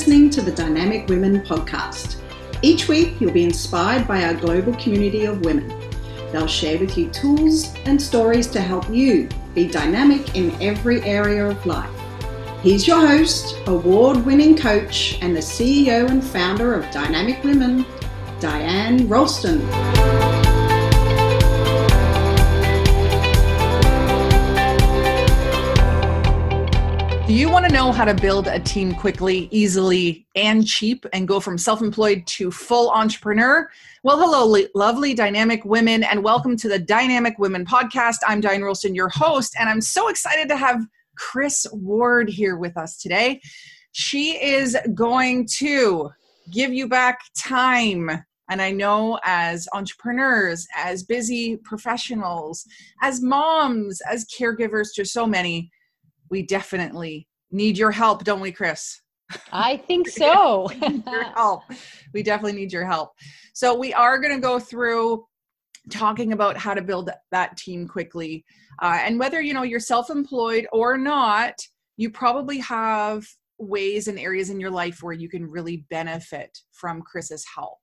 listening to the Dynamic Women podcast. Each week, you'll be inspired by our global community of women. They'll share with you tools and stories to help you be dynamic in every area of life. He's your host, award winning coach, and the CEO and founder of Dynamic Women, Diane Rolston. Do you want to know how to build a team quickly, easily, and cheap and go from self employed to full entrepreneur? Well, hello, lovely dynamic women, and welcome to the Dynamic Women podcast. I'm Diane Rolston, your host, and I'm so excited to have Kris Ward here with us today. She is going to give you back time. And I know as entrepreneurs, as busy professionals, as moms, as caregivers to so many, we definitely need your help, don't we, Kris? I think so. your help. We definitely need your help. So we are going to go through talking about how to build that team quickly uh, and whether you know you're self-employed or not you probably have ways and areas in your life where you can really benefit from kris's help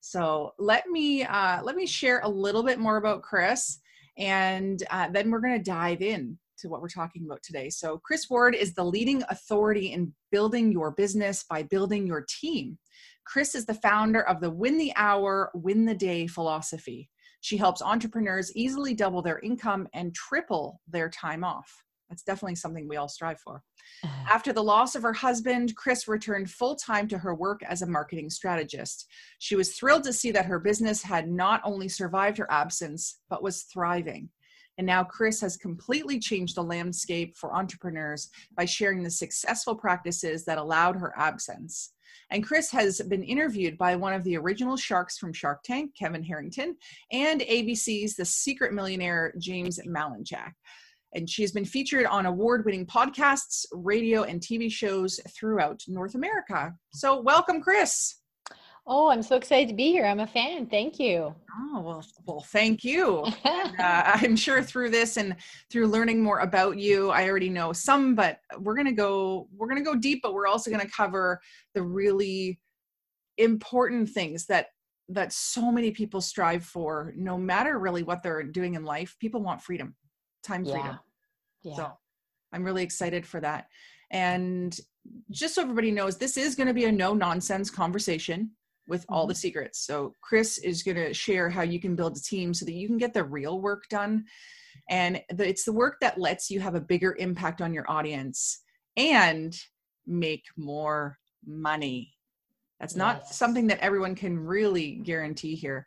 so let me uh, let me share a little bit more about kris and uh, then we're going to dive in to what we're talking about today. So, Kris Ward is the leading authority in building your business by building your team. Kris is the founder of the Win the Hour, Win the Day philosophy. She helps entrepreneurs easily double their income and triple their time off. That's definitely something we all strive for. Uh-huh. After the loss of her husband, Kris returned full time to her work as a marketing strategist. She was thrilled to see that her business had not only survived her absence, but was thriving. And now Kris has completely changed the landscape for entrepreneurs by sharing the successful practices that allowed her absence. And Kris has been interviewed by one of the original sharks from Shark Tank, Kevin Harrington, and ABC's The Secret Millionaire, James Malinchak. And she has been featured on award winning podcasts, radio, and TV shows throughout North America. So, welcome, Kris. Oh, I'm so excited to be here. I'm a fan. Thank you. Oh, well, well thank you. and, uh, I'm sure through this and through learning more about you, I already know some, but we're going to go, we're going to go deep, but we're also going to cover the really important things that that so many people strive for no matter really what they're doing in life people want freedom time freedom yeah. yeah. so i'm really excited for that and just so everybody knows this is going to be a no nonsense conversation with all the mm-hmm. secrets. So Kris is going to share how you can build a team so that you can get the real work done. And the, it's the work that lets you have a bigger impact on your audience and make more money. That's not yes. something that everyone can really guarantee here.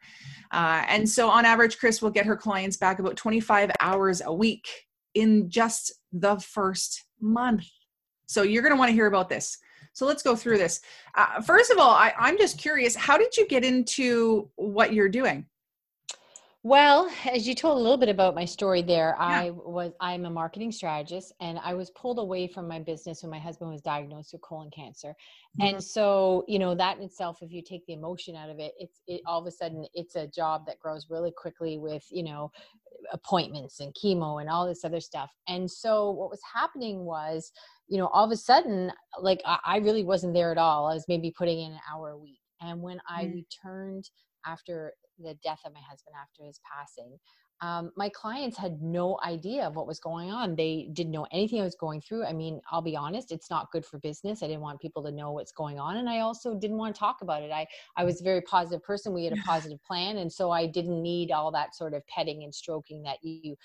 Uh, and so, on average, Kris will get her clients back about 25 hours a week in just the first month. So, you're going to want to hear about this. So let's go through this. Uh, first of all, I, I'm just curious, how did you get into what you're doing? Well, as you told a little bit about my story there, yeah. I was I'm a marketing strategist and I was pulled away from my business when my husband was diagnosed with colon cancer. Mm-hmm. And so, you know, that in itself if you take the emotion out of it, it's it all of a sudden it's a job that grows really quickly with, you know, appointments and chemo and all this other stuff. And so what was happening was you know, all of a sudden, like I, I really wasn't there at all. I was maybe putting in an hour a week. And when I mm. returned after the death of my husband, after his passing, um, my clients had no idea of what was going on. They didn't know anything I was going through. I mean, I'll be honest, it's not good for business. I didn't want people to know what's going on. And I also didn't want to talk about it. I, I was a very positive person. We had a positive plan. And so I didn't need all that sort of petting and stroking that you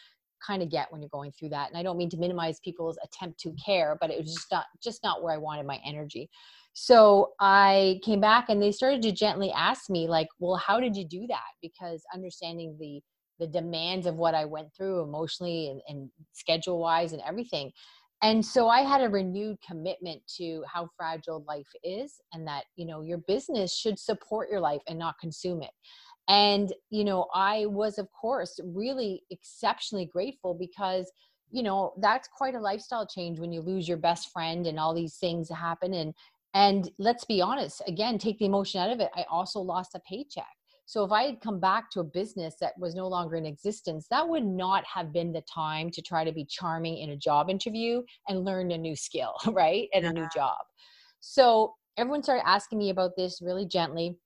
kind of get when you're going through that and i don't mean to minimize people's attempt to care but it was just not just not where i wanted my energy. So i came back and they started to gently ask me like well how did you do that? Because understanding the the demands of what i went through emotionally and, and schedule wise and everything. And so i had a renewed commitment to how fragile life is and that you know your business should support your life and not consume it and you know i was of course really exceptionally grateful because you know that's quite a lifestyle change when you lose your best friend and all these things happen. And and let's be honest again take the emotion out of it i also lost a paycheck. So if i had come back to a business that was no longer in existence that would not have been the time to try to be charming in a job interview and learn a new skill right and a new job. So everyone started asking me about this really gently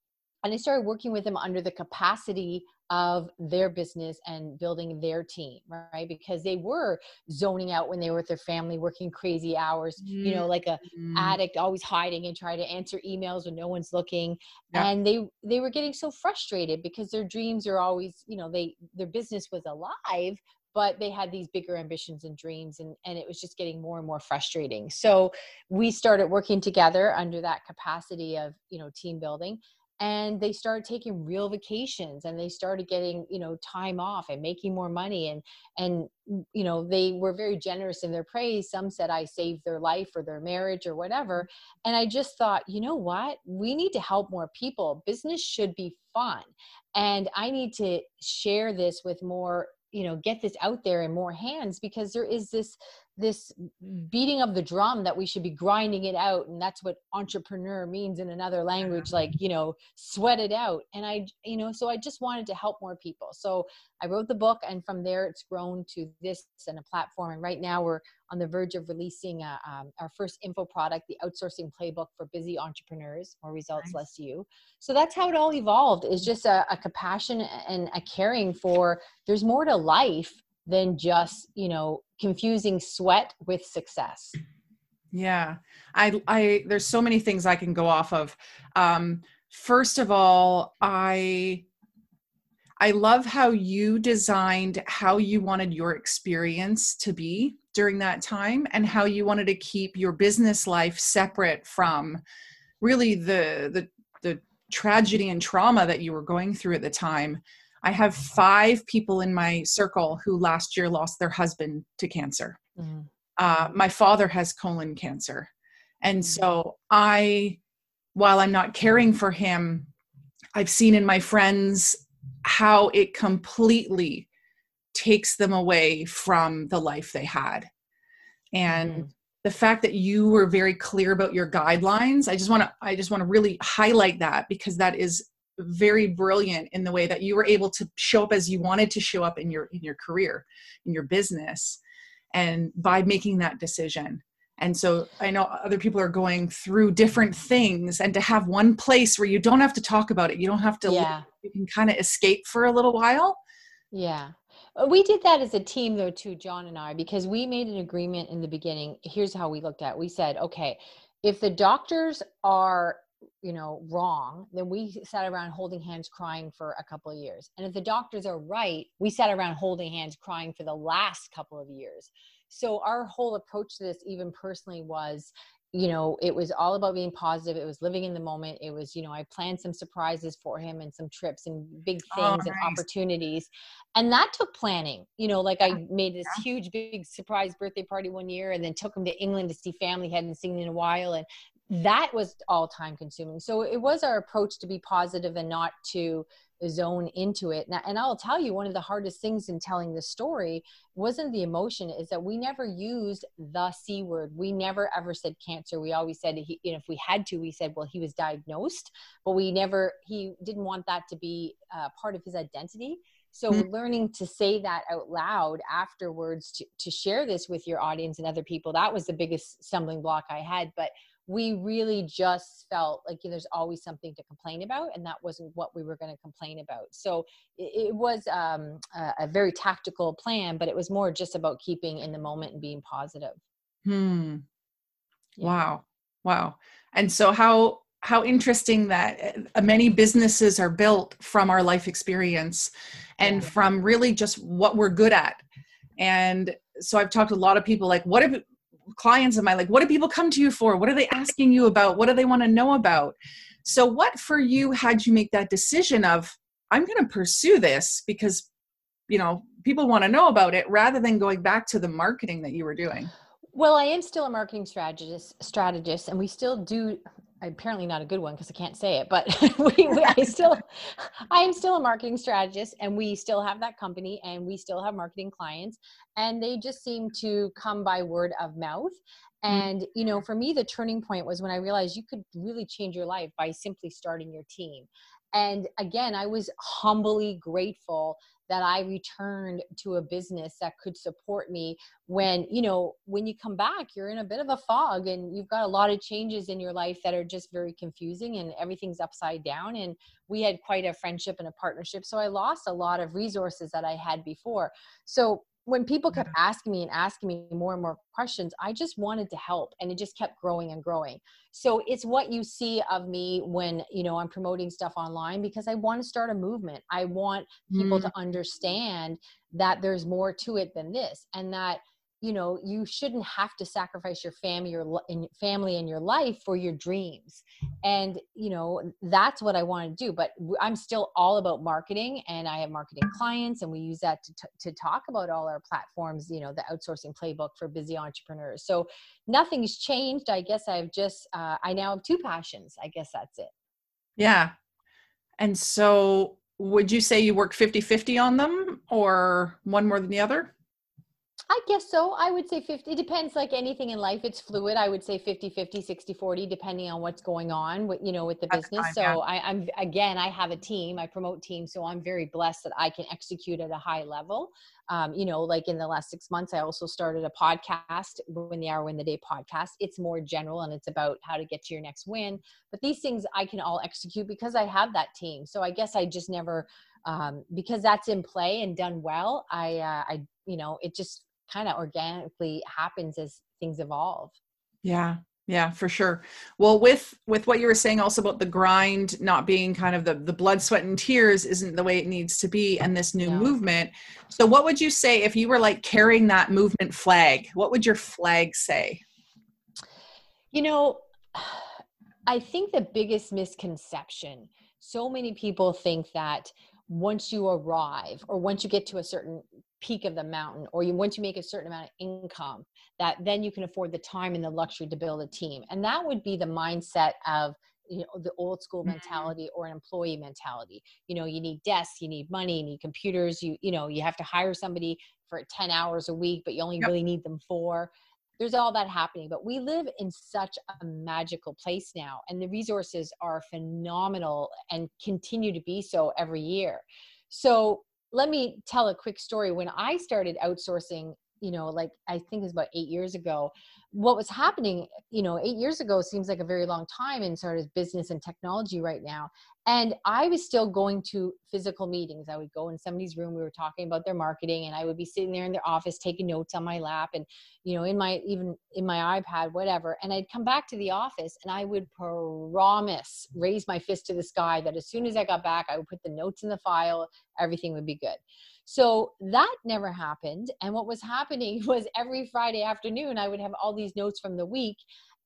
and I started working with them under the capacity of their business and building their team, right? Because they were zoning out when they were with their family, working crazy hours, mm-hmm. you know, like a mm-hmm. addict, always hiding and trying to answer emails when no one's looking. Yeah. And they they were getting so frustrated because their dreams are always, you know, they their business was alive, but they had these bigger ambitions and dreams and, and it was just getting more and more frustrating so we started working together under that capacity of you know team building and they started taking real vacations and they started getting you know time off and making more money and and mm, you know they were very generous in their praise. Some said i saved their life or their marriage or whatever and i just thought you know what? We need to help more people. Business should be fun and i need to share this with more you know get this out there in more hands because there is this this beating of the drum that we should be grinding it out and that's what entrepreneur means in another language like you know sweat it out. And i you know so i just wanted to help more people. So i wrote the book and from there it's grown to this and a platform. And right now we're on the verge of releasing a, um, our first info product the outsourcing playbook for busy entrepreneurs more results nice. less you. So that's how it all evolved. Is just a, a compassion and a caring for there's more to life than just you know confusing sweat with success. Yeah. I i there's so many things i can go off of. Um first of all i i love how you designed how you wanted your experience to be during that time and how you wanted to keep your business life separate from really the the the tragedy and trauma that you were going through at the time I have five people in my circle who last year lost their husband to cancer. Mm. Uh, my father has colon cancer. And mm. so I, while I'm not caring for him, I've seen in my friends how it completely takes them away from the life they had. And mm. the fact that you were very clear about your guidelines, I just want to I just want to really highlight that because that is very brilliant in the way that you were able to show up as you wanted to show up in your in your career in your business and by making that decision and so i know other people are going through different things and to have one place where you don't have to talk about it you don't have to yeah. you can kind of escape for a little while yeah uh, we did that as a team though too john and i because we made an agreement in the beginning here's how we looked at it. we said okay if the doctors are you know wrong then we sat around holding hands crying for a couple of years. And if the doctors are right we sat around holding hands crying for the last couple of years. So our whole approach to this even personally was you know it was all about being positive. It was living in the moment. It was you know i planned some surprises for him and some trips and big oh, things oh, nice. and opportunities. And that took planning. You know like i uh, made this huge big surprise birthday party one year and then took him to england to see family hadn't seen in a while and that was all time consuming. So it was our approach to be positive and not to zone into it. And i'll tell you one of the hardest things in telling the story wasn't the emotion is that we never used the c word. We never ever said cancer. We always said he, you know, if we had to we said well he was diagnosed but we never he didn't want that to be uh, part of his identity. So mm-hmm. learning to say that out loud afterwards to, to share this with your audience and other people that was the biggest stumbling block i had. But we really just felt like you know, there's always something to complain about and that wasn't what we were going to complain about. So it, it was um, a, a, very tactical plan but it was more just about keeping in the moment and being positive. Hmm. Yeah. wow. Wow. And so how how interesting that uh, many businesses are built from our life experience and yeah. from really just what we're good at. And so i've talked to a lot of people like what if clients of mine like what do people come to you for? What are they asking you about? What do they want to know about? So what for you had you make that decision of i'm going to pursue this because you know people want to know about it rather than going back to the marketing that you were doing? Well i am still a marketing strategist strategist and we still do apparently not a good one because I can't say it, but we, we, I still, I am still a marketing strategist and we still have that company and we still have marketing clients and they just seem to come by word of mouth. Mm-hmm. And, you know, for me, the turning point was when I realized you could really change your life by simply starting your team. And again, I was humbly grateful that I returned to a business that could support me when, you know, when you come back, you're in a bit of a fog and you've got a lot of changes in your life that are just very confusing and everything's upside down. And we had quite a friendship and a partnership. So I lost a lot of resources that I had before. So when people kept asking me and asking me more and more questions, I just wanted to help and it just kept growing and growing. So it's what you see of me when, you know, I'm promoting stuff online because I want to start a movement. I want people mm. to understand that there's more to it than this and that you know you shouldn't have to sacrifice your family your family and your life for your dreams. And you know that's what i want to do but i'm still all about marketing and i have marketing clients and we use that to, to talk about all our platforms you know the outsourcing playbook for busy entrepreneurs. So nothing's changed. I guess i've just uh, i now have two passions. I guess that's it. Yeah. And so would you say you work 50 50 on them or one more than the other I guess so. I would say 50. It depends like anything in life. It's fluid. I would say 50, 50, 60, 40, depending on what's going on with, you know, with the That's business. Fine, so yeah. I, I'm, again, I have a team, I promote teams. So I'm very blessed that I can execute at a high level. Um, you know, like in the last six months, I also started a podcast, Win the Hour, Win the Day podcast. It's more general and it's about how to get to your next win. But these things I can all execute because I have that team. So I guess I just never, um, because that's in play and done well. I, uh, I, you know, it just kind of organically happens as things evolve. Yeah yeah for sure. Well with with what you were saying also about the grind not being kind of the the blood sweat and tears isn't the way it needs to be and this new movement. So what would you say if you were like carrying that movement flag? What would your flag say? You know i think the biggest misconception so many people think that once you arrive or once you get to a certain peak of the mountain or you once you make a certain amount of income that then you can afford the time and the luxury to build a team and that would be the mindset of you know the old school mm-hmm. mentality or an employee mentality you know you need desks you need money you need computers you you know you have to hire somebody for 10 hours a week but you only yep. really need them for there's all that happening but we live in such a magical place now and the resources are phenomenal and continue to be so every year so let me tell a quick story. When I started outsourcing, you know, like I think it's about eight years ago, what was happening, you know, eight years ago seems like a very long time in sort of business and technology right now. And I was still going to physical meetings. I would go in somebody's room, we were talking about their marketing, and I would be sitting there in their office taking notes on my lap and, you know, in my even in my iPad, whatever. And I'd come back to the office and I would promise, raise my fist to the sky that as soon as I got back, I would put the notes in the file, everything would be good. So that never happened. And what was happening was every Friday afternoon, I would have all these notes from the week.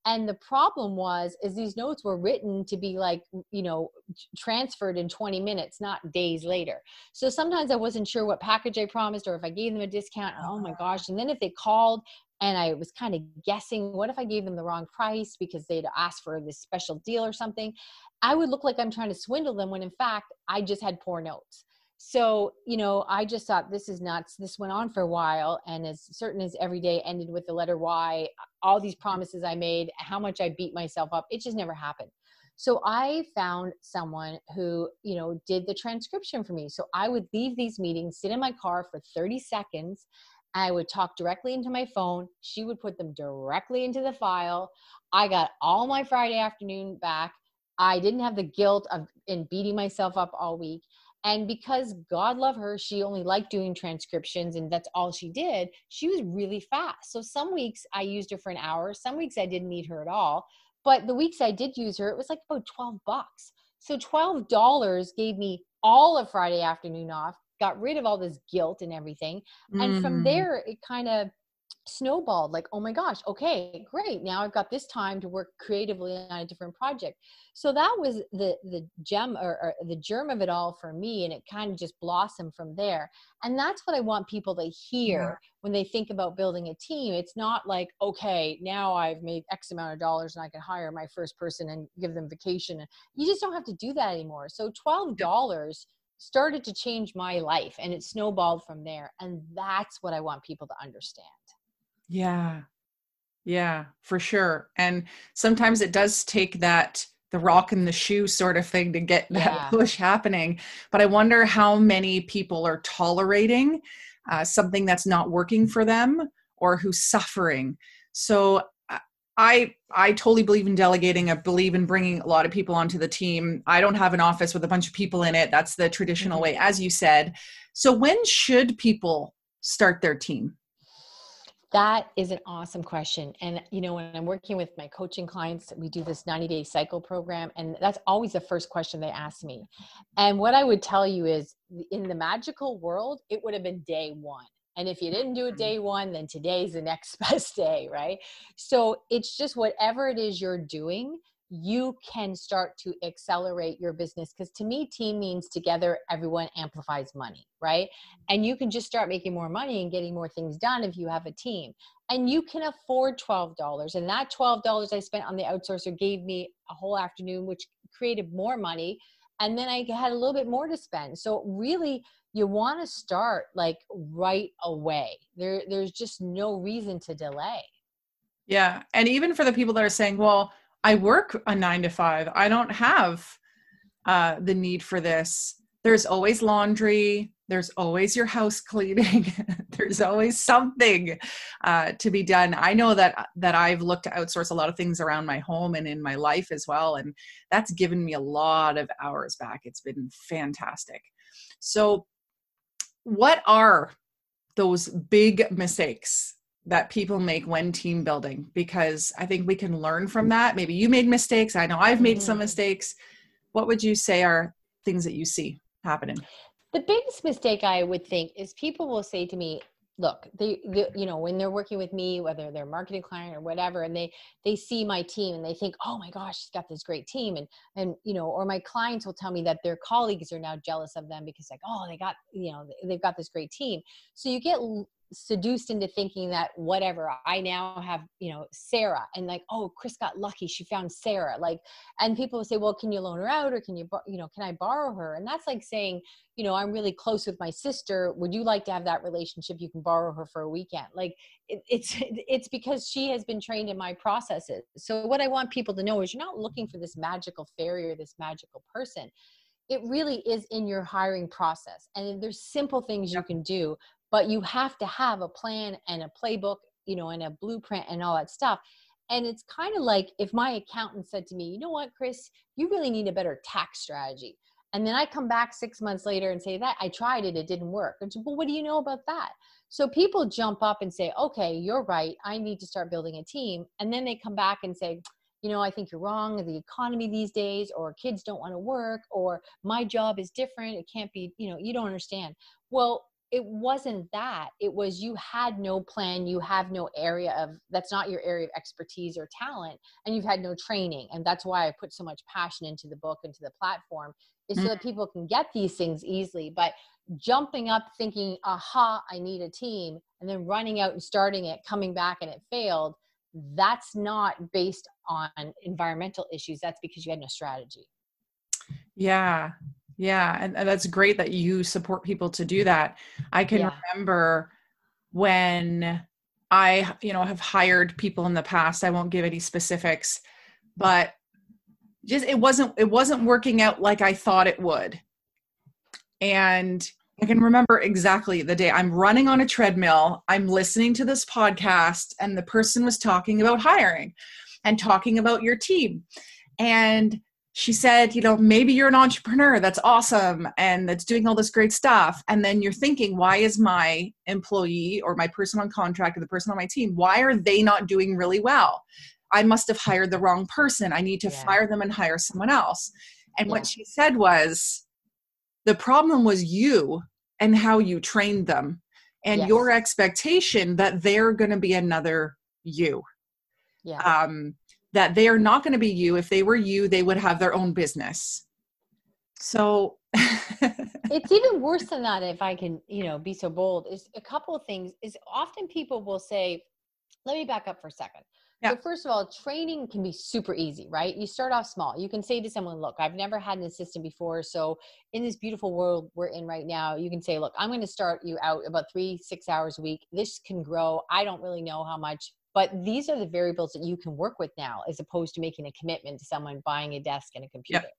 And the problem was, is these notes were written to be like, you know, transferred in 20 minutes, not days later. So sometimes I wasn't sure what package I promised or if I gave them a discount. Oh my ah. gosh. And then if they called and I was kind of guessing, what if I gave them the wrong price because they'd asked for this special deal or something? I would look like I'm trying to swindle them when in fact I just had poor notes so you know i just thought this is nuts this went on for a while and as certain as every day ended with the letter y all these promises i made how much i beat myself up it just never happened so i found someone who you know did the transcription for me so i would leave these meetings sit in my car for 30 seconds I would talk directly into my phone. She would put them directly into the file. I got all my Friday afternoon back. I didn't have the guilt of in beating myself up all week. And because God love her, she only liked doing transcriptions and that's all she did. She was really fast. So some weeks I used her for an hour, some weeks I didn't need her at all. But the weeks I did use her, it was like about 12 bucks. So $12 gave me all of Friday afternoon off, got rid of all this guilt and everything. And from mm. there, it kind of snowballed like oh my gosh okay great now i've got this time to work creatively on a different project. So that was the the gem or, or, the germ of it all for me and it kind of just blossomed from there. And that's what i want people to hear yeah. when they think about building a team. It's not like okay now i've made x amount of dollars and i can hire my first person and give them vacation. You just don't have to do that anymore. So $12 started to change my life and it snowballed from there and that's what i want people to understand yeah. Yeah, for sure. And sometimes it does take that the rock in the shoe sort of thing to get Yeah. that push happening. But I wonder how many people are tolerating uh, something that's not working for them or who's suffering. So I I totally believe in delegating. I believe in bringing a lot of people onto the team. I don't have an office with a bunch of people in it. That's the traditional Mhm. way, as you said. So when should people start their team? That is an awesome question. And, you know, when I'm working with my coaching clients, we do this 90 day cycle program. And that's always the first question they ask me. And what I would tell you is in the magical world, it would have been day one. And if you didn't do it mm-hmm. day one, then today's the next best day, right? So it's just whatever it is you're doing, you can start to accelerate your business. Because to me, team means together, everyone amplifies money, right? and you can just start making more money and getting more things done if you have a team and you can afford $12 and that $12 i spent on the outsourcer gave me a whole afternoon which created more money and then i had a little bit more to spend so really you want to start like right away there there's just no reason to delay Yeah. And even for the people that are saying, well, I work a nine to five, I don't have uh, the need for this. There's always laundry, there's always your house cleaning, there's always something uh, to be done. I know that that I've looked to outsource a lot of things around my home and in my life as well. And that's given me a lot of hours back. It's been fantastic. So, what are those big mistakes that people make when team building because I think we can learn from that. Maybe you made mistakes. I know I've made some Mhm. mistakes. What would you say are things that you see happening? the biggest mistake i would think is people will say to me look they, they you know when they're working with me whether they're a marketing client or whatever and they they see my team and they think oh my gosh she's got this great team and and you know or my clients will tell me that their colleagues are now jealous of them because like oh they got you know they've got this great team so you get seduced into thinking that whatever i now have you know sarah and like oh kris got lucky she found sarah like and people will say well can you loan her out or can you you know can i borrow her? And that's like saying you know i'm really close with my sister would you like to have that relationship? You can borrow her for a weekend. Like it, it's it's because she has been trained in my processes. So what i want people to know is you're not looking for this magical fairy or this magical person. It really is in your hiring process and there's simple things you can do but you have to have a plan and a playbook you know and a blueprint and all that stuff and it's kind of like if my accountant said to me you know what kris you really need a better tax strategy and then I come back six months later and say that I tried it, it didn't work. And so, well, what do you know about that? So people jump up and say, okay, you're right. I need to start building a team. And then they come back and say, you know, I think you're wrong. The economy these days, or kids don't want to work, or my job is different. It can't be, you know, you don't understand. Well, it wasn't that. It was you had no plan. You have no area of that's not your area of expertise or talent, and you've had no training. And that's why I put so much passion into the book, into the platform, is so that mm-hmm. people can get these things easily. But jumping up thinking, aha, I need a team, and then running out and starting it, coming back and it failed, that's not based on environmental issues. That's because you had no strategy. Yeah. Yeah. And, and that's great that you support people to do that. I can Yeah. remember when I, you know, have hired people in the past. I won't give any specifics, but just it wasn't it wasn't working out like I thought it would. And I can remember exactly the day I'm running on a treadmill, I'm listening to this podcast, and the person was talking about hiring and talking about your team. And she said, you know, maybe you're an entrepreneur. That's awesome. And that's doing all this great stuff. And then you're thinking, why is my employee or my person on contract or the person on my team, why are they not doing really well? I must have hired the wrong person. I need to Yeah. fire them and hire someone else. And Yeah. what she said was, the problem was you and how you trained them and Yes. your expectation that they're going to be another you Yeah. um, that they are not going to be you. If they were you, they would have their own business. So, it's even worse than that if i can you know be so bold is a couple of things is often people will say let me back up for a second Yeah. so first of all training can be super easy right you start off small you can say to someone look i've never had an assistant before so in this beautiful world we're in right now you can say look i'm going to start you out about three six hours a week this can grow i don't really know how much but these are the variables that you can work with now as opposed to making a commitment to someone buying a desk and a computer Yep.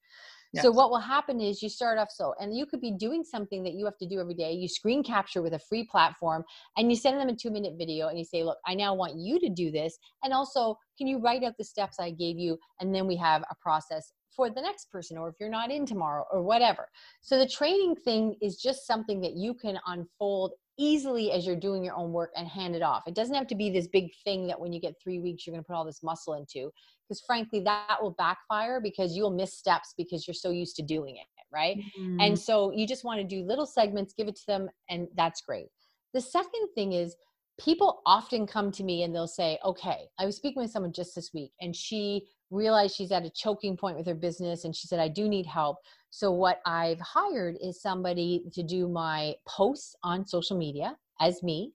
Yes. so what will happen is you start off so, and you could be doing something that you have to do every day. You screen capture with a free platform and you send them a two minute video and you say, look, I now want you to do this. And also, can you write out the steps I gave you? And then we have a process for the next person, or if you're not in tomorrow or whatever. So the training thing is just something that you can unfold easily as you're doing your own work and hand it off. It doesn't have to be this big thing that when you get three weeks, you're going to put all this muscle into because frankly that will backfire because you'll miss steps because you're so used to doing it right Mm-hmm. and so you just want to do little segments give it to them and that's great the second thing is people often come to me and they'll say okay i was speaking with someone just this week and she realized she's at a choking point with her business and she said i do need help. So what i've hired is somebody to do my posts on social media as me.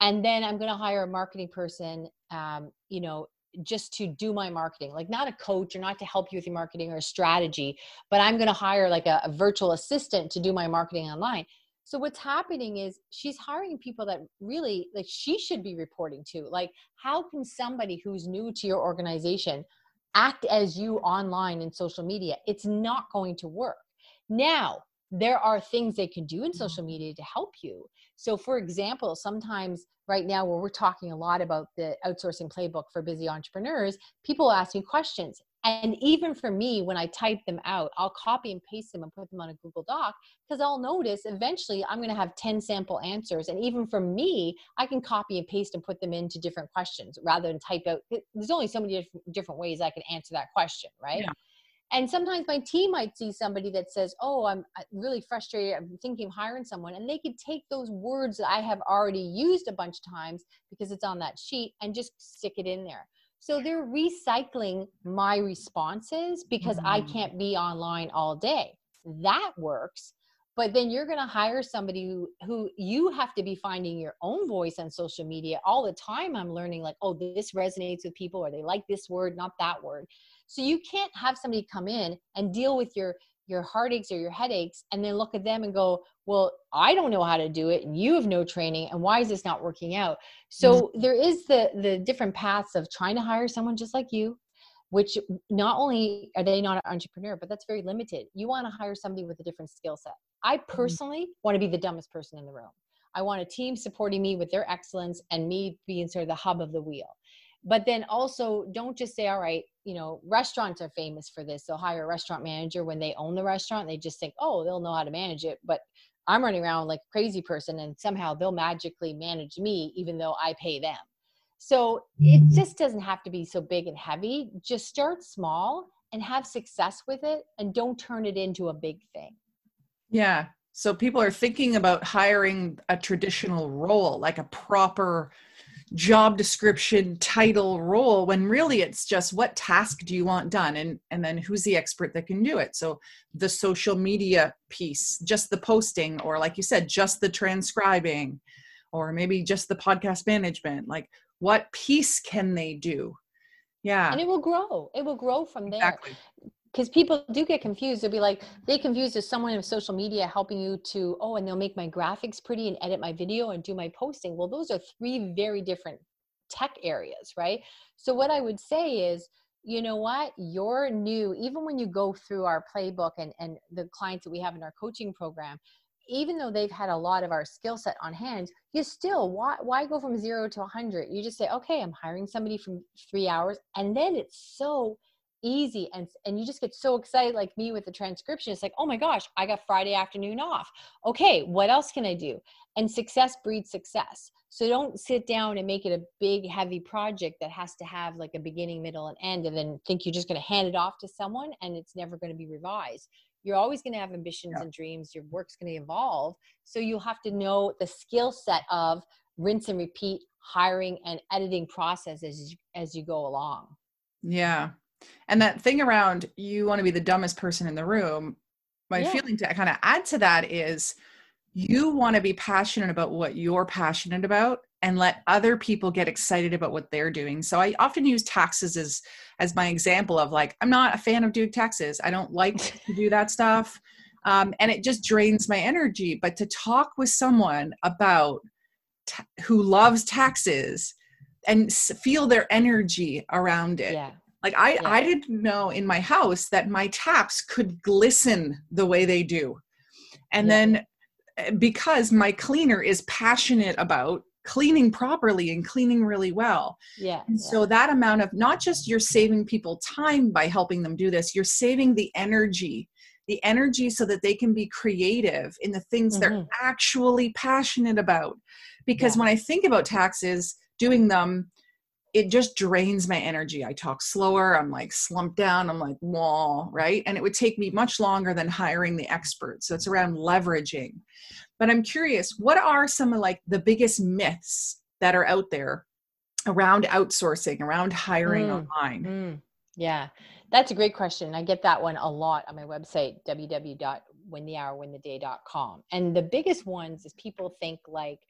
And then i'm going to hire a marketing person um, you know just to do my marketing like not a coach or not to help you with your marketing or strategy but i'm going to hire like a, a virtual assistant to do my marketing online. So what's happening is she's hiring people that really like she should be reporting to. Like how can somebody who's new to your organization act as you online in social media. It's not going to work. Now there are things they can do in mm-hmm. social media to help you. So for example sometimes right now where we're talking a lot about the outsourcing playbook for busy entrepreneurs people ask me questions and even for me when i type them out i'll copy and paste them and put them on a google doc because i'll notice eventually i'm going to have 10 sample answers. And even for me i can copy and paste and put them into different questions rather than type out there's only so many different ways i can answer that question right? Yeah. and sometimes my team might see somebody that says oh i'm uh, really frustrated i'm thinking of hiring someone and they could take those words that i have already used a bunch of times because it's on that sheet and just stick it in there so they're recycling my responses because i Mhm. can't be online all day. That works but then you're going to hire somebody who, who you have to be finding your own voice on social media all the time. I'm learning like oh this resonates with people or they like this word not that word. So you can't have somebody come in and deal with your your heartaches or your headaches and then look at them and go well i don't know how to do it and you have no training and why is this not working out? So mm-hmm. there is the the different paths of trying to hire someone just like you which not only are they not an entrepreneur but that's very limited. You want to hire somebody with a different skill set. I mm-hmm. personally want to be the dumbest person in the room. I want a team supporting me with their excellence and me being sort of the hub of the wheel. But then also don't just say all right you know restaurants are famous for this. They'll hire a restaurant manager when they own the restaurant. They just think oh they'll know how to manage it. But i'm running around like a crazy person and somehow they'll magically manage me even though i pay them. So it mm-hmm. just doesn't have to be so big and heavy. Just start small and have success with it and don't turn it into a big thing. Yeah. So people are thinking about hiring a traditional role, like a proper job description title role when really it's just what task do you want done and and then who's the expert that can do it. So the social media piece just the posting or like you said just the transcribing or maybe just the podcast management like what piece can they do? Yeah. And it will grow. It will grow from there. Exactly because people do get confused. They'll be like, they confused as someone in social media helping you to, oh, and they'll make my graphics pretty and edit my video and do my posting. Well, those are three very different tech areas, right? So, what I would say is, you know what? You're new, even when you go through our playbook and, and the clients that we have in our coaching program, even though they've had a lot of our skill set on hand, you still, why, why go from zero to 100? You just say, okay, I'm hiring somebody from three hours. And then it's so easy and and you just get so excited like me with the transcription it's like oh my gosh i got friday afternoon off. Okay what else can i do? And success breeds success. So don't sit down and make it a big heavy project that has to have like a beginning middle and end and then think you're just going to hand it off to someone and it's never going to be revised. You're always going to have ambitions Yeah. and dreams. Your work's going to evolve. So you'll have to know the skill set of rinse and repeat hiring and editing process as as you go along. Yeah. And that thing around you want to be the dumbest person in the room, my Yeah. feeling to kind of add to that is you want to be passionate about what you're passionate about and let other people get excited about what they're doing. So I often use taxes as as my example of like I'm not a fan of doing taxes. I don't like to do that stuff. Um, and it just drains my energy. But to talk with someone about ta- who loves taxes, and feel their energy around it. Yeah. Like I, Yeah. I didn't know in my house that my taps could glisten the way they do. And Yeah. then uh, because my cleaner is passionate about cleaning properly and cleaning really well. Yeah. And yeah. so that amount of not just you're saving people time by helping them do this, you're saving the energy, the energy so that they can be creative in the things they're Mhm. actually passionate about. Because Yeah. when I think about taxes, doing them, it just drains my energy. I talk slower, I'm like slumped down, I'm like, wall, right? And it would take me much longer than hiring the experts. So it's around leveraging. But I'm curious, what are some of like the biggest myths that are out there around outsourcing, around hiring Mm, online? Mm, yeah, that's a great question. I get that one a lot on my website, www.winthehourwintheday.com. And the biggest ones is people think like,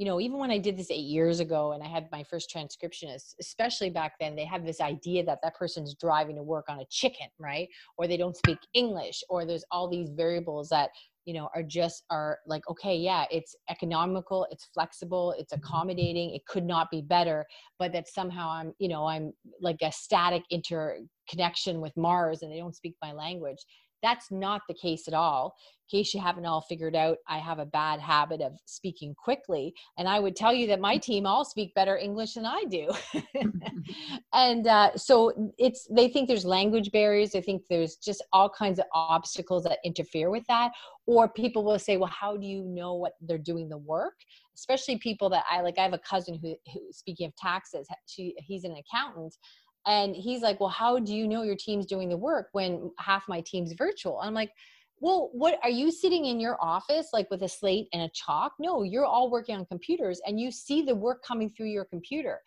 you know, even when I did this eight years ago and I had my first transcriptionist, especially back then, they have this idea that that person's driving to work on a chicken, right? Or they don't speak English, or there's all these variables that you know are just are like okay yeah it's economical it's flexible it's mm-hmm. accommodating it could not be better but that somehow i'm you know i'm like a static interconnection with mars and they don't speak my language that's not the case at all. In case you haven't all figured out i have a bad habit of speaking quickly and i would tell you that my team all speak better english than i do. And uh, so it's they think there's language barriers they think there's just all kinds of obstacles that interfere with that or people will say well how do you know what they're doing the work? Especially people that i like i have a cousin who, who speaking of taxes she he's an accountant and he's like well how do you know your team's doing the work when half my team's virtual? I'm like well what are you sitting in your office like with a slate and a chalk? No you're all working on computers and you see the work coming through your computer.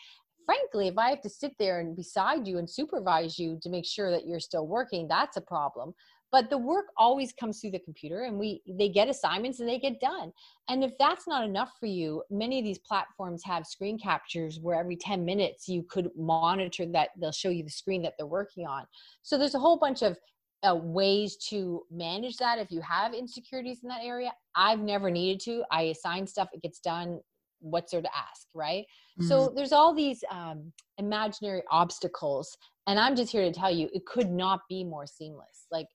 Frankly if i have to sit there and beside you and supervise you to make sure that you're still working that's a problem but the work always comes through the computer and we they get assignments and they get done. And if that's not enough for you many of these platforms have screen captures where every 10 minutes you could monitor that they'll show you the screen that they're working on. So there's a whole bunch of uh, ways to manage that if you have insecurities in that area. I've never needed to. I assign stuff it gets done what's there to ask right? Mm. so there's all these um, imaginary obstacles and i'm just here to tell you it could not be more seamless. Like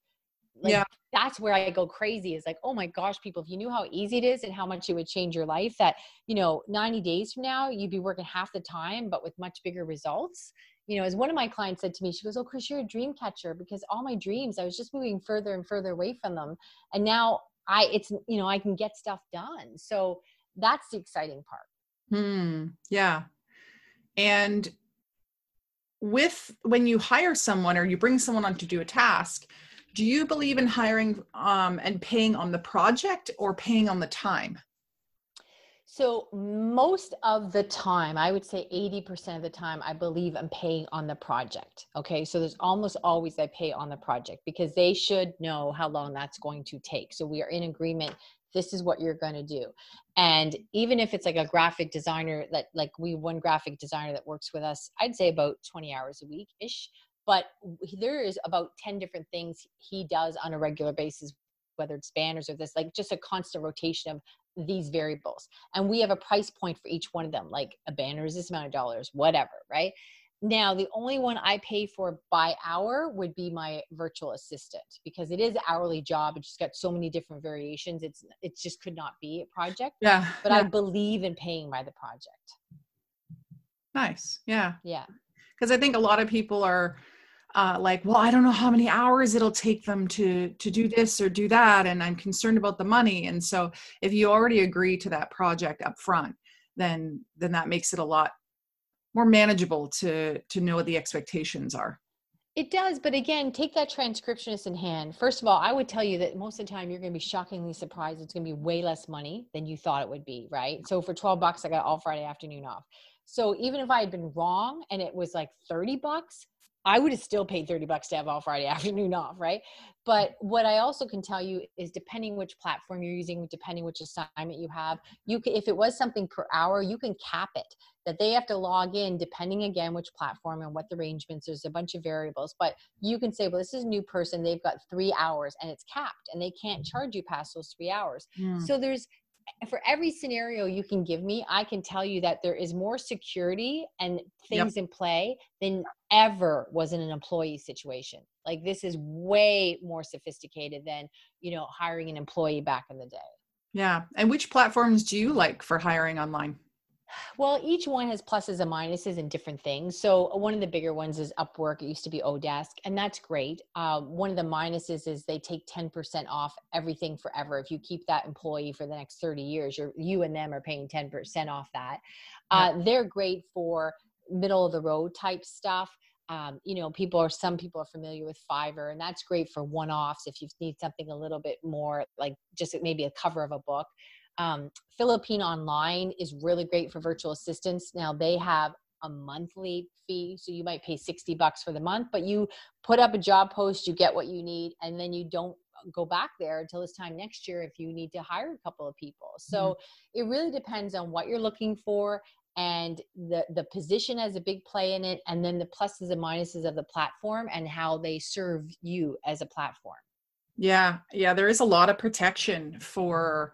like Yeah. that's where i go crazy is like oh my gosh people if you knew how easy it is and how much it would change your life that you know 90 days from now you'd be working half the time but with much bigger results you know as one of my clients said to me she goes oh kris you're a dream catcher because all my dreams i was just moving further and further away from them and now i it's you know i can get stuff done so that's the exciting part Hmm. Yeah. And with when you hire someone or you bring someone on to do a task, do you believe in hiring um, and paying on the project or paying on the time? So most of the time, I would say 80% of the time, I believe I'm paying on the project. Okay. So there's almost always I pay on the project because they should know how long that's going to take. So we are in agreement. This is what you're going to do. And even if it's like a graphic designer that like we one graphic designer that works with us, I'd say about 20 hours a week ish. But there is about 10 different things he does on a regular basis, whether it's banners or this, like just a constant rotation of these variables and we have a price point for each one of them like a banner is this amount of dollars whatever right now the only one i pay for by hour would be my virtual assistant because it is an hourly job it's just got so many different variations it's it just could not be a project Yeah. but yeah. i believe in paying by the project nice. Yeah. yeah Because I think a lot of people are uh, like, well, I don't know how many hours it'll take them to to do this or do that, and I'm concerned about the money. And so, if you already agree to that project up front, then then that makes it a lot more manageable to to know what the expectations are. It does, but again, take that transcriptionist in hand. First of all, I would tell you that most of the time you're going to be shockingly surprised. It's going to be way less money than you thought it would be, right? So for 12 bucks, I got all Friday afternoon off. So even if I had been wrong and it was like 30 bucks, I would have still paid 30 bucks to have all Friday afternoon off, right? But what I also can tell you is depending which platform you're using, depending which assignment you have, you can, if it was something per hour, you can cap it that they have to log in depending again which platform and what the arrangements there's a bunch of variables but you can say well this is a new person they've got three hours and it's capped and they can't mm. charge you past those three hours. So there's for every scenario you can give me, I can tell you that there is more security and things yep. in play than ever was in an employee situation. Like this is way more sophisticated than, you know, hiring an employee back in the day. Yeah. And which platforms do you like for hiring online? Well, each one has pluses and minuses and different things. So one of the bigger ones is Upwork. It used to be Odesk, and that's great. Uh, one of the minuses is they take 10% off everything forever. If you keep that employee for the next 30 years, you're, you and them are paying 10% off that. Uh, yeah. They're great for middle of the road type stuff. Um, you know, people are some people are familiar with Fiverr, and that's great for one offs if you need something a little bit more like just maybe a cover of a book. Um, Philippine Online is really great for virtual assistants. Now they have a monthly fee, so you might pay 60 bucks for the month, but you put up a job post, you get what you need, and then you don't go back there until this time next year if you need to hire a couple of people. So mm-hmm. it really depends on what you're looking for and the the position has a big play in it and then the pluses and minuses of the platform and how they serve you as a platform. Yeah, yeah, there is a lot of protection for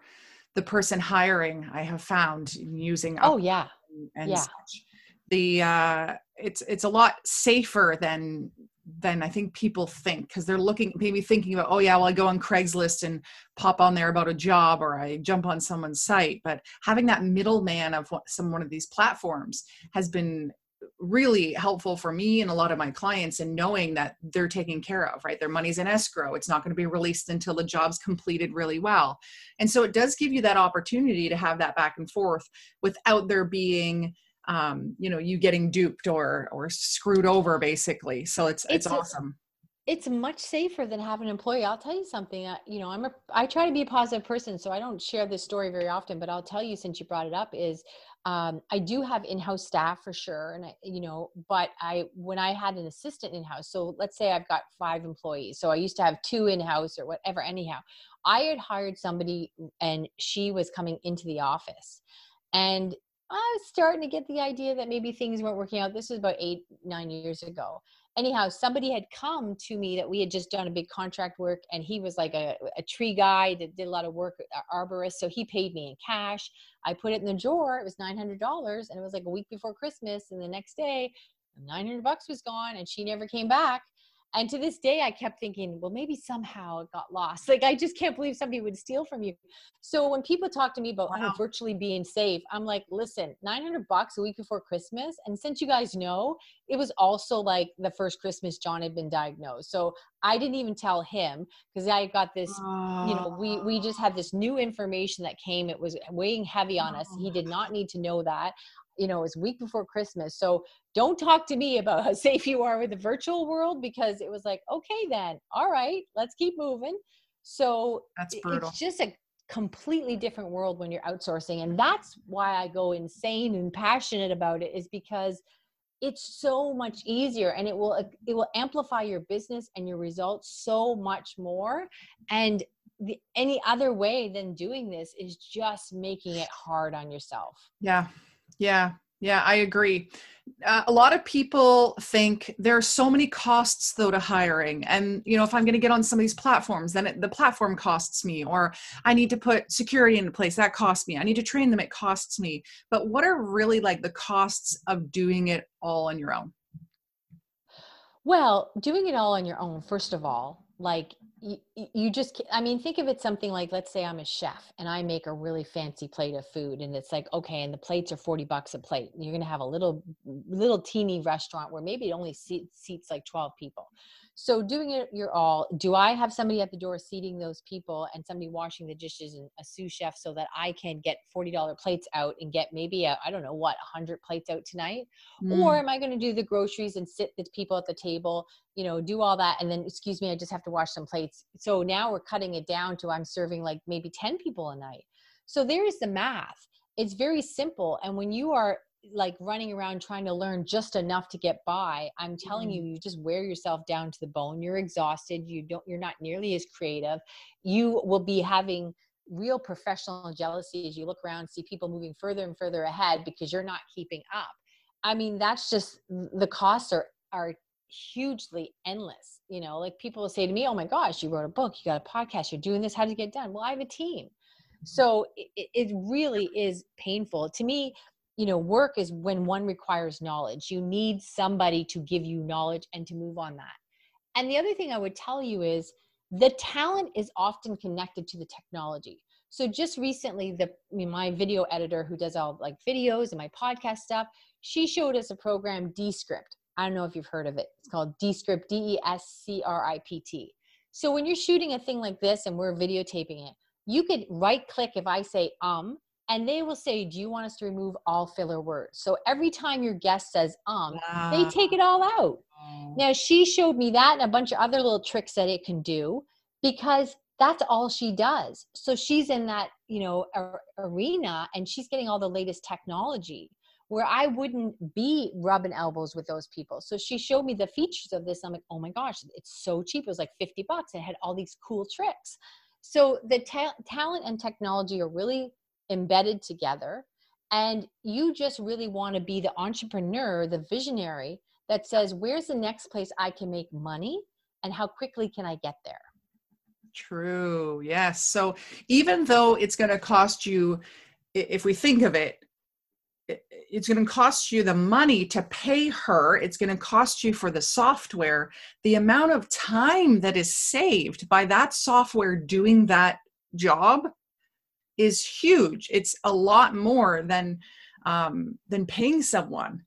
the person hiring i have found using oh yeah. and yeah. such. The uh it's it's a lot safer than than i think people think because they're looking maybe thinking about oh yeah well i go on craigslist and pop on there about a job or i jump on someone's site. But having that middleman of some one of these platforms has been really helpful for me and a lot of my clients in knowing that they're taken care of, right? Their money's in escrow. It's not going to be released until the job's completed really well. And so it does give you that opportunity to have that back and forth without there being um, you know, you getting duped or or screwed over basically. So it's it's, it's awesome. it's much safer than having an employee. I'll tell you something. Uh, you know, I'm a I try to be a positive person, so I don't share this story very often. But I'll tell you, since you brought it up, is um, I do have in-house staff for sure, and I, you know, but I when I had an assistant in-house, so let's say I've got five employees, so I used to have two in-house or whatever. Anyhow, I had hired somebody, and she was coming into the office, and I was starting to get the idea that maybe things weren't working out. This was about eight, nine years ago, anyhow somebody had come to me that we had just done a big contract work and he was like a, a tree guy that did a lot of work arborist so he paid me in cash. I put it in the drawer it was $900 and it was like a week before christmas and the next day 900 bucks was gone and she never came back and to this day, I kept thinking, well, maybe somehow it got lost. Like, I just can't believe somebody would steal from you. So when people talk to me about oh, wow. oh, virtually being safe, I'm like, listen, 900 bucks a week before Christmas. And since you guys know, it was also like the first Christmas John had been diagnosed. So I didn't even tell him because I got this, oh. you know, we, we just had this new information that came. It was weighing heavy on us. He did not need to know that you know, it was week before Christmas. So don't talk to me about how safe you are with the virtual world because it was like, okay, then, all right, let's keep moving. So that's brutal. It's just a completely different world when you're outsourcing. And that's why I go insane and passionate about it is because it's so much easier and it will uh, it will amplify your business and your results so much more and the, any other way than doing this is just making it hard on yourself yeah yeah, yeah, I agree. Uh, a lot of people think there are so many costs though to hiring. And you know if i'm going to get on some of these platforms then it, the platform costs me or i need to put security into place that costs me. I need to train them it costs me. But what are really like the costs of doing it all on your own? Well doing it all on your own first of all like you, you just i mean think of it something like let's say i'm a chef and i make a really fancy plate of food and it's like okay and the plates are 40 bucks a plate and you're going to have a little little teeny restaurant where maybe it only seats, seats like 12 people so doing it your all do i have somebody at the door seating those people and somebody washing the dishes and a sous chef so that i can get $40 plates out and get maybe I don't know what 100 plates out tonight? Mm. or am i going to do the groceries and sit the people at the table you know do all that and then excuse me i just have to wash some plates. So now we're cutting it down to i'm serving like maybe 10 people a night. So there's the math. It's very simple and when you are like running around trying to learn just enough to get by i'm telling mm-hmm. you you just wear yourself down to the bone. You're exhausted. You don't you're not nearly as creative. You will be having real professional jealousy as you look around see people moving further and further ahead because you're not keeping up. I mean that's just the costs are are hugely endless you know? Like people will say to me oh my gosh you wrote a book you got a podcast you're doing this how did you get done? Well i have a team. So it, it really is painful. To me, you know, work is when one requires knowledge. You need somebody to give you knowledge and to move on that. And the other thing I would tell you is the talent is often connected to the technology. So just recently, the my video editor who does all like videos and my podcast stuff, she showed us a program Descript. I don't know if you've heard of it. It's called Descript, D E S C R I P T. So when you're shooting a thing like this and we're videotaping it, you could right click if I say um, and they will say, Do you want us to remove all filler words? So every time your guest says um, wow. they take it all out. Now she showed me that and a bunch of other little tricks that it can do because that's all she does. So she's in that, you know, arena and she's getting all the latest technology where I wouldn't be rubbing elbows with those people. So she showed me the features of this. I'm like, oh my gosh, it's so cheap. It was like 50 bucks. It had all these cool tricks. So the ta- talent and technology are really embedded together. And you just really want to be the entrepreneur, the visionary that says, where's the next place I can make money and how quickly can I get there? True. Yes. So even though it's going to cost you, if we think of it, it's going to cost you the money to pay her. It's going to cost you for the software. The amount of time that is saved by that software doing that job is huge. It's a lot more than um, than paying someone.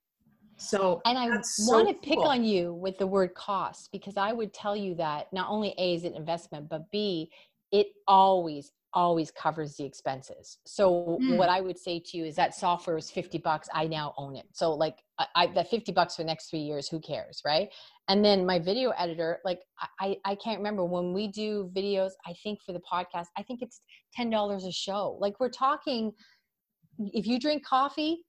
So, and I so want to cool. pick on you with the word cost because I would tell you that not only A is an investment, but B, it always, always covers the expenses. So mm. what I would say to you is that software is 50 bucks. I now own it. So like I, I that 50 bucks for the next three years, who cares? Right. And then my video editor, like I, I can't remember when we do videos, I think for the podcast, I think it's $10 a show. Like we're talking, if you drink coffee,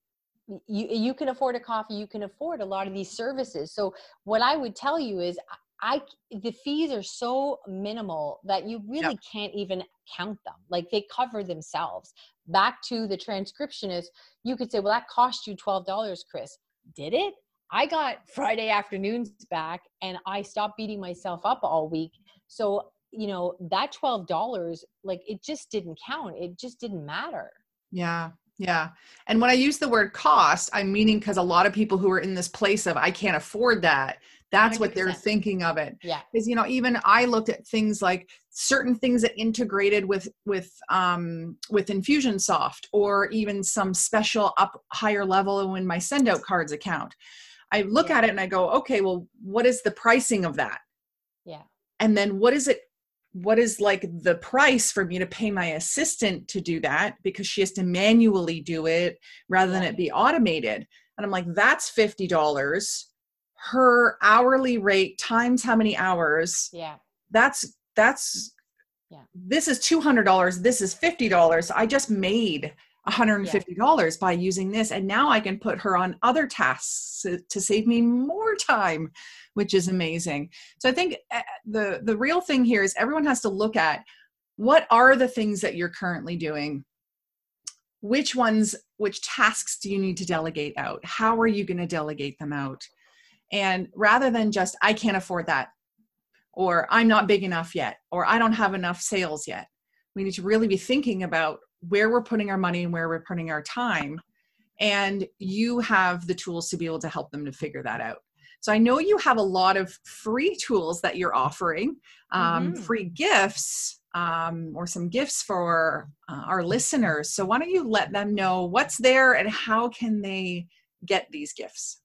you you can afford a coffee you can afford a lot of these services. So what i would tell you is i the fees are so minimal that you really yep. can't even count them. Like they cover themselves. Back to the transcriptionist you could say well that cost you $12 kris. Did it i got friday afternoons back and i stopped beating myself up all week so you know that $12 like it just didn't count it just didn't matter yeah yeah. And when I use the word cost, I'm meaning because a lot of people who are in this place of I can't afford that, that's 100%. what they're thinking of it. Yeah. Because you know, even I looked at things like certain things that integrated with with um with Infusionsoft or even some special up higher level in my send out cards account. I look yeah. at it and I go, okay, well, what is the pricing of that? Yeah. And then what is it what is like the price for me to pay my assistant to do that because she has to manually do it rather than it be automated? And i'm like that's $50 her hourly rate times how many hours? Yeah. That's that's yeah. this is $200 this is $50 i just made $150 yeah. by using this and now i can put her on other tasks to save me more time which is amazing. So i think eh, the the real thing here is everyone has to look at what are the things that you're currently doing? Which ones which tasks do you need to delegate out? How are you going to delegate them out? And rather than just i can't afford that or i'm not big enough yet or i don't have enough sales yet we need to really be thinking about where we're putting our money and where we're putting our time. And you have the tools to be able to help them to figure that out. So i know you have a lot of free tools that you're offering um, mm-hmm. free gifts um, or some gifts for uh, our listeners. So why don't you let them know what's there and how can they get these gifts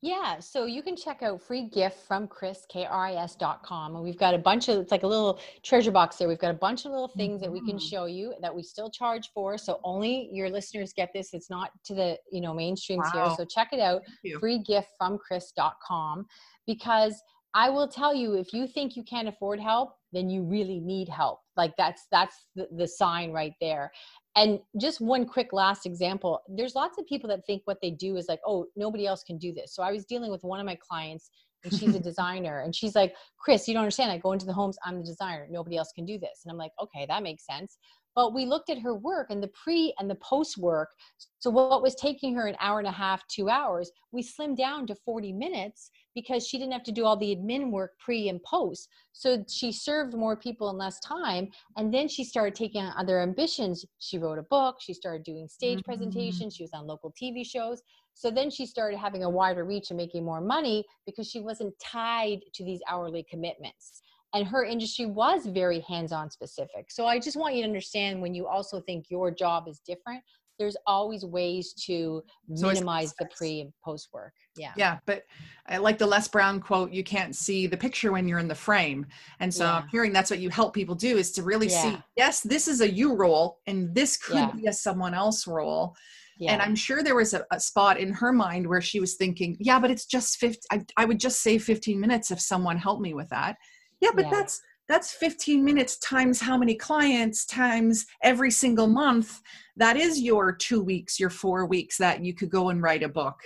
yeah, so you can check out free gift from Kris, K-R-I-S.com. And we've got a bunch of, it's like a little treasure box there. We've got a bunch of little things that we can mm-hmm. show you that we still charge for. So only your listeners get this. It's not to the, you know, mainstreams wow. here. So check it out, free gift from Kris.com. Because I will tell you, if you think you can't afford help, then you really need help. Like that's, that's the, the sign right there. And just one quick last example there's lots of people that think what they do is like, oh, nobody else can do this. So I was dealing with one of my clients and she's a designer and she's like, kris you don't understand. I go into the homes, I'm the designer. Nobody else can do this. And I'm like, okay, that makes sense. but we looked at her work and the pre and the post work so what was taking her an hour and a half two hours we slimmed down to 40 minutes because she didn't have to do all the admin work pre and post so she served more people in less time and then she started taking on other ambitions she wrote a book she started doing stage mm-hmm. presentations she was on local tv shows so then she started having a wider reach and making more money because she wasn't tied to these hourly commitments. And her industry was very hands on specific. So I just want you to understand when you also think your job is different, there's always ways to minimize the pre and post work. Yeah. Yeah. But I like the Les Brown quote you can't see the picture when you're in the frame. And so yeah. I'm hearing that's what you help people do is to really yeah. see, yes, this is a you role and this could yeah. be a someone else role. Yeah. And I'm sure there was a, a, spot in her mind where she was thinking, yeah, but it's just 50. I, I would just save 15 minutes if someone helped me with that. Yeah, but that's that's 15 minutes times how many clients times every single month. That is your two weeks, your four weeks that you could go and write a book.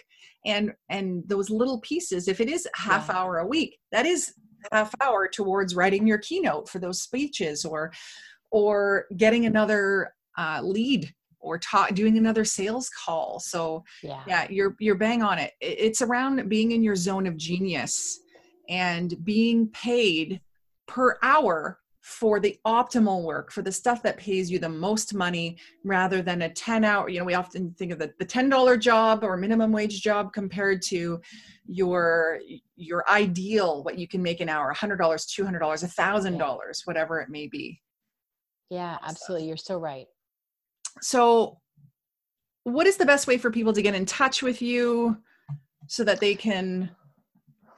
And and those little pieces, if it is half yeah. hour a week, that is half hour towards writing your keynote for those speeches or or getting another uh, lead or talk, doing another sales call. So yeah. yeah, you're you're bang on it. It's around being in your zone of genius and being paid per hour for the optimal work for the stuff that pays you the most money rather than a 10 hour you know we often think of the, the $10 job or minimum wage job compared to your your ideal what you can make an hour $100 $200 $1000 whatever it may be. Yeah absolutely you're so right. So what is the best way for people to get in touch with you so that they can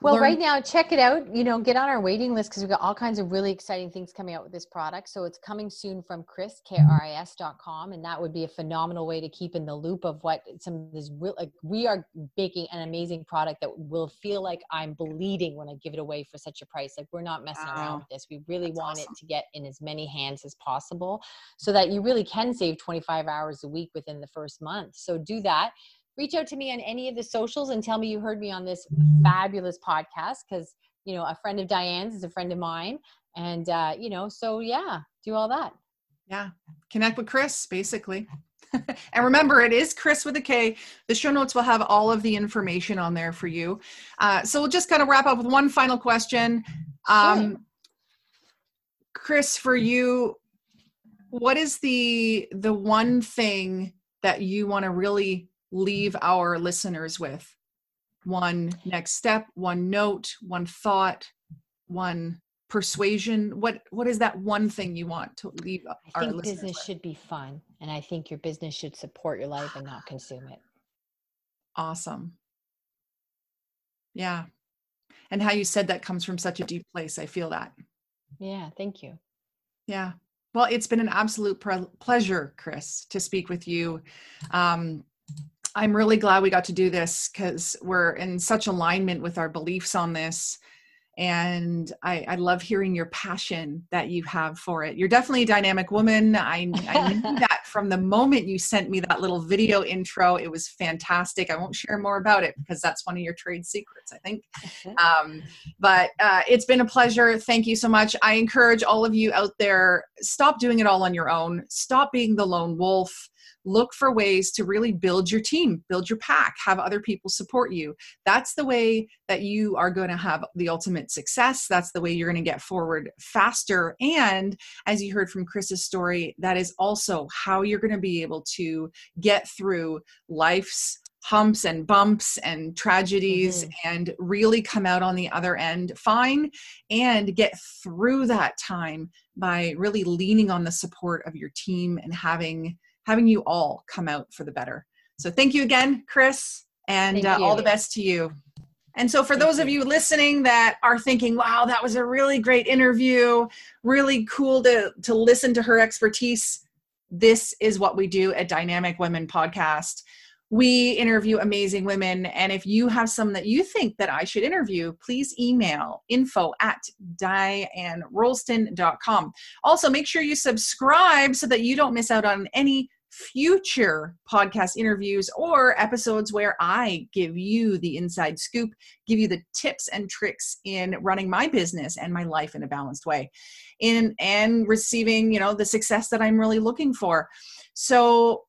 well, learn. right now, check it out. You know, get on our waiting list because we've got all kinds of really exciting things coming out with this product. So it's coming soon from Kris, K-R-I-S.com. And that would be a phenomenal way to keep in the loop of what some of this real, like we are making an amazing product that will feel like I'm bleeding when I give it away for such a price. Like we're not messing wow. around with this. We really That's want awesome. it to get in as many hands as possible so that you really can save 25 hours a week within the first month. So do that reach out to me on any of the socials and tell me you heard me on this fabulous podcast because you know a friend of diane's is a friend of mine. And uh you know so yeah do all that. Yeah. Connect with kris basically. And remember it is Kris with a k. The show notes will have all of the information on there for you. Uh, so we'll just kind of wrap up with one final question. Um, sure. kris for you what is the the one thing that you want to really leave our listeners with? One next step, one note, one thought, one persuasion. What what is that one thing you want to leave i think business with? should be fun and i think your business should support your life and not consume it. Awesome. Yeah. And how you said that comes from such a deep place i feel that. Yeah thank you. Yeah. Well it's been an absolute pre- pleasure kris to speak with you. Um, I'm really glad we got to do this because we're in such alignment with our beliefs on this. And I, I, love hearing your passion that you have for it. You're definitely a dynamic woman. I, I knew that from the moment you sent me that little video intro. It was fantastic. I won't share more about it because that's one of your trade secrets, I think. Um, but uh, it's been a pleasure. Thank you so much. I encourage all of you out there stop doing it all on your own, stop being the lone wolf look for ways to really build your team, build your pack, have other people support you. That's the way that you are going to have the ultimate success. That's the way you're going to get forward faster. And as you heard from Kris's story, that is also how you're going to be able to get through life's humps and bumps and tragedies mm-hmm. and really come out on the other end fine and get through that time by really leaning on the support of your team and having having you all come out for the better. So thank you again, Kris, and uh, all the best to you. And so, for those of you listening that are thinking, wow, that was a really great interview, really cool to, to listen to her expertise, this is what we do at Dynamic Women Podcast. We interview amazing women. And if you have some that you think that I should interview, please email info at dianerolston.com. Also, make sure you subscribe so that you don't miss out on any future podcast interviews or episodes where I give you the inside scoop, give you the tips and tricks in running my business and my life in a balanced way in and receiving, you know, the success that I'm really looking for. So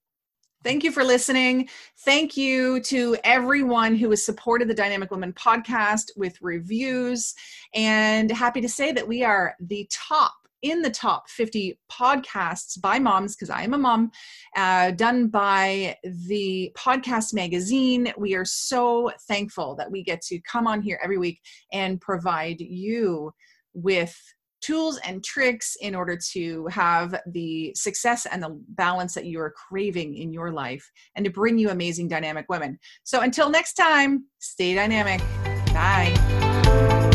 Thank you for listening. Thank you to everyone who has supported the Dynamic Women podcast with reviews. And happy to say that we are the top in the top 50 podcasts by moms, because I am a mom, uh, done by the podcast magazine. We are so thankful that we get to come on here every week and provide you with tools and tricks in order to have the success and the balance that you are craving in your life and to bring you amazing dynamic women. So until next time, stay dynamic. Bye.